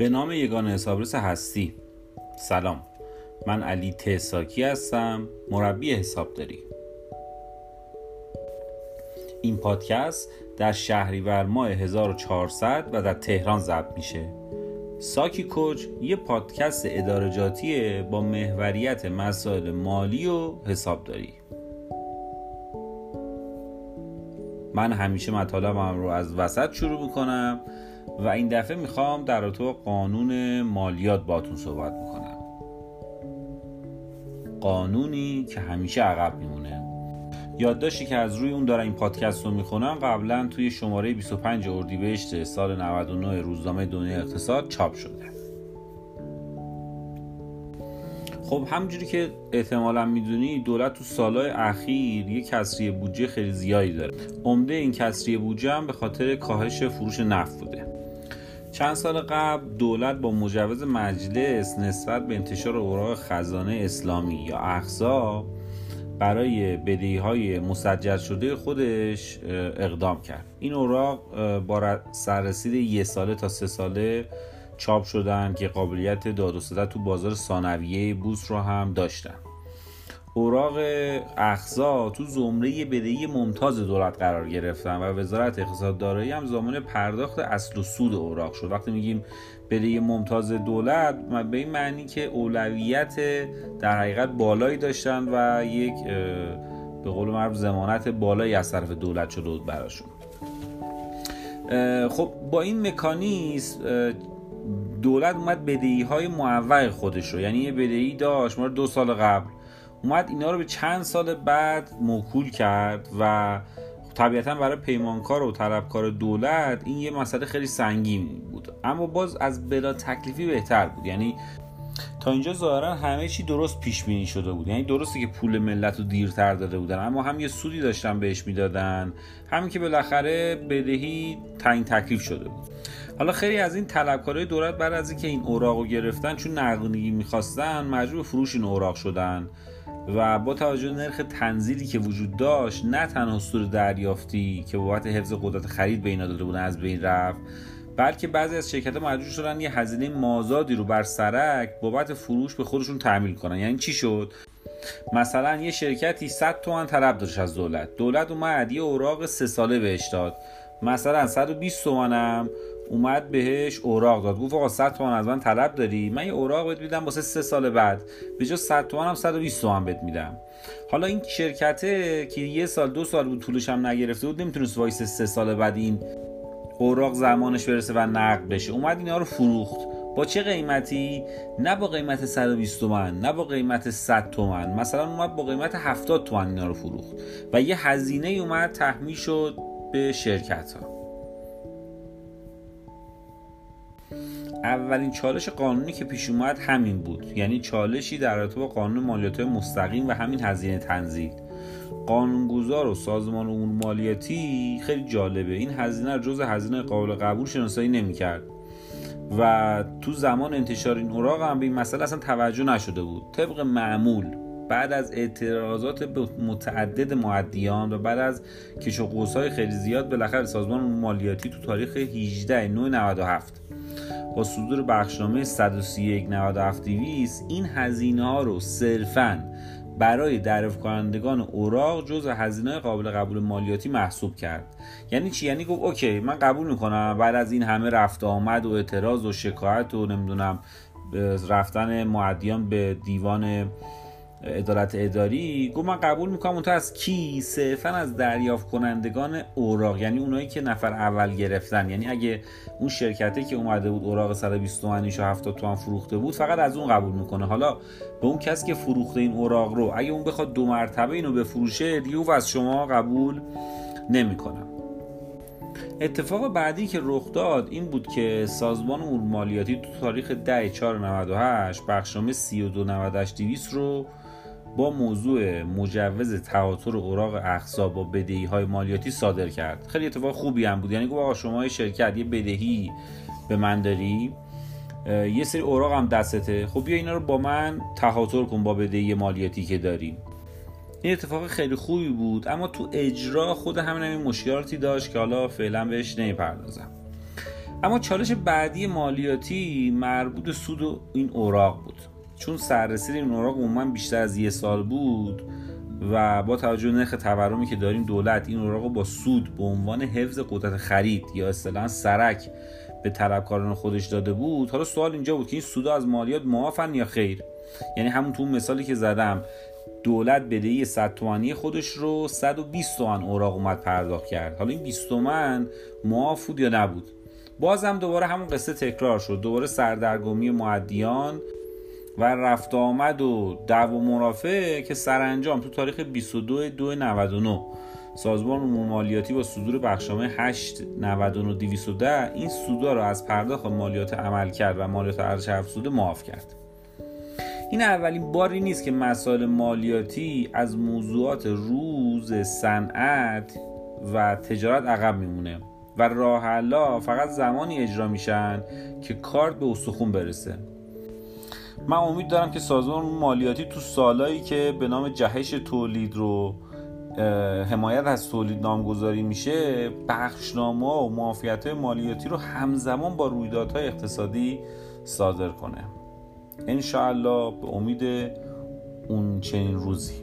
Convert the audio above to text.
به نام یگان حسابرس هستی. سلام. من علی تساکی هستم. مربی حسابداری. این پادکست در شهریور ماه 1400 و در تهران ضبط میشه. ساکی کوچ یه پادکست ادارجاتیه با محوریت مسائل مالی و حسابداری. من همیشه مطالبم رو از وسط شروع می‌کنم. و این دفعه می‌خوام در رابطه قانون مالیات باتون صحبت می‌کنم قانونی که همیشه عقب میمونه. یادداشتی که از روی اون دارم این پادکست رو می‌خونم قبلا توی شماره 25 اردیبهشت سال 99 روزنامه دنیای اقتصاد چاپ شده. خب همجوری که احتمالا می‌دونی دولت تو سالهای اخیر یه کسری بودجه خیلی زیادی داره. عمده این کسری بودجه هم به خاطر کاهش فروش نفت بوده. چند سال قبل دولت با مجوز مجلس نسبت به انتشار اوراق خزانه اسلامی یا اخزا برای بدهی های مسجل شده خودش اقدام کرد. این اوراق با سررسید یه ساله تا سه ساله چاپ شدن که قابلیت داد و تو بازار ثانویه بورس رو هم داشتن. اوراق اخزا تو زمره بدهی ممتاز دولت قرار گرفتن و وزارت اقتصاد دارایی هم زمان پرداخت اصل و سود اوراق شد. وقتی میگیم بدهی ممتاز دولت به این معنی که اولویت در حقیقت بالایی داشتن و یک به قول معروف زمانت بالایی از طرف دولت شده بود براشون. خب با این مکانیزم دولت اومد بدهی های معوق خودش رو یعنی یه بدهی داشت ما دو سال قبل. اومد اینا رو به چند سال بعد موکول کرد و طبیعتا برای پیمانکار و طلبکار دولت این یه مسئله خیلی سنگین بود. اما باز از بلا تکلیفی بهتر بود. یعنی تا اینجا ظاهرا همه چی درست پیش بینی شده بود. یعنی درسته که پول ملت رو دیرتر داده بودن اما هم یه سودی داشتن بهش می‌دادن همین که بالاخره بدهی تعیین تکلیف شده بود. حالا خیلی از این طلبکارای دولت بعد از اینکه این اوراق رو گرفتن چون نقدینگی می‌خواستن مجبور فروش این اوراق شدن. و با توجه نرخ تنزیلی که وجود داشت نه تنها سود دریافتی که بابت حفظ قدرت خرید به اینا داده بودن از بین رفت بلکه بعضی از شرکت مجبور شدن یه هزینه مازادی رو بر سرک بابت فروش به خودشون تحمیل کنن. یعنی چی شد؟ مثلا یه شرکتی 100 تومن طلب داشت از دولت. دولت اومد یه اوراق سه ساله بهش داد. مثلا 120 تومنم اومد بهش اوراق داد. گفت آقا 100 تومن از من طلب داری؟ من یه اوراق بهت میدم واسه سه سال بعد. به جای 100 تومن هم 120 تومن بهت میدم. حالا این شرکته که یه سال دو سال بود طولش هم نگرفته بود نمی‌تونست وایسه سه سال بعد این اوراق زمانش برسه و نقد بشه. اومد اینا رو فروخت. با چه قیمتی؟ نه با قیمت 120 تومن نه با قیمت 100 تومن. مثلا اومد با قیمت 70 تومن اینا رو فروخت. و یه هزینه اومد تحمیل شد به شرکت ها اولین چالش قانونی که پیش اومد همین بود. یعنی چالشی در رابطه با قانون مالیات مستقیم و همین هزینه تنزیل قانونگذار و سازمان امور مالیاتی خیلی جالبه. این هزینه جز هزینه قابل قبول شناسایی نمی‌کرد. و تو زمان انتشار این اوراق هم به این مسئله اصلا توجه نشده بود. طبق معمول بعد از اعتراضات متعدد معدیان و بعد از کش و خیلی زیاد بالاخره سازمان مالیاتی تو تاریخ 18 97 با صدور بخشنامه 131 97 این هزینه ها رو صرفا برای دریافت کنندگان اوراق جز هزینه قابل قبول مالیاتی محسوب کرد. یعنی چی؟ یعنی گفت اوکی من قبول می‌کنم. بعد از این همه رفت آمد و اعتراض و شکایت و نمی‌دونم رفتن معدیان به دیوان عدالت اداری گفت من قبول می‌کنم اون از کی صرفا از دریافت کنندگان اوراق یعنی اونایی که نفر اول گرفتن. یعنی اگه اون شرکته که اومده بود اوراق 120 تومنیش و 70 تومن فروخته بود فقط از اون قبول می‌کنه. حالا به اون کسی که فروخته این اوراق رو اگه اون بخواد دو مرتبه اینو بفروشه دیگه او از شما قبول نمی‌کنم اتفاق بعدی که رخ داد این بود که سازمان امور مالیاتی تو تاریخ 10 4 98 بخشنامه 3298 رو با موضوع مجوز تهاتر اوراق اقصا با بدهی های مالیاتی صادر کرد. خیلی اتفاق خوبی هم بود. یعنی گفت آقا شما شرکت یه بدهی به من داری یه سری اوراق هم دستته. خب بیا اینا رو با من تهاتر کن با بدهی مالیاتی که داریم. این اتفاق خیلی خوبی بود. اما تو اجرا خود همین همین مشکلاتی داشت که حالا فعلا بهش نمی‌پردازم. اما چالش بعدی مالیاتی مربوط سود این اوراق بود. چون سررسید این اوراق عموما بیشتر از یه سال بود و با توجه نرخ تورمی که داریم دولت این اوراق با سود به عنوان حفظ قدرت خرید یا اصطلاحا سرک به طلبکاران خودش داده بود. حالا سوال اینجا بود که این سودا از مالیات معافن یا خیر؟ یعنی همون تو مثالی که زدم دولت بدهی 100 تومانی خودش رو 120 تومن اوراق اومد پرداخت کرد. حالا این 20 تومن معاف بود یا نبود؟ بازم دوباره همون قصه تکرار شد. دوباره سردرگمی معدیان و رفت آمد و دعو و مرافع که سرانجام تو تاریخ 22 دو 99 سازمان امور مالیاتی با صدور بخشنامه 8 99 210 این سودا رو از پرداخت مالیات عمل کرد و مالیات ارزش افزوده معاف کرد. این اولین باری نیست که مسائل مالیاتی از موضوعات روز صنعت و تجارت عقب میمونه و راه فقط زمانی اجرا میشن که کارت به استخون برسه. من امید دارم که سازمان مالیاتی تو سالایی که به نام جهش تولید رو حمایت از تولید نامگذاری میشه بخشنامه و معافیت مالیاتی رو همزمان با رویدادهای اقتصادی صادر کنه. انشاءالله به امید اون چنین روزی.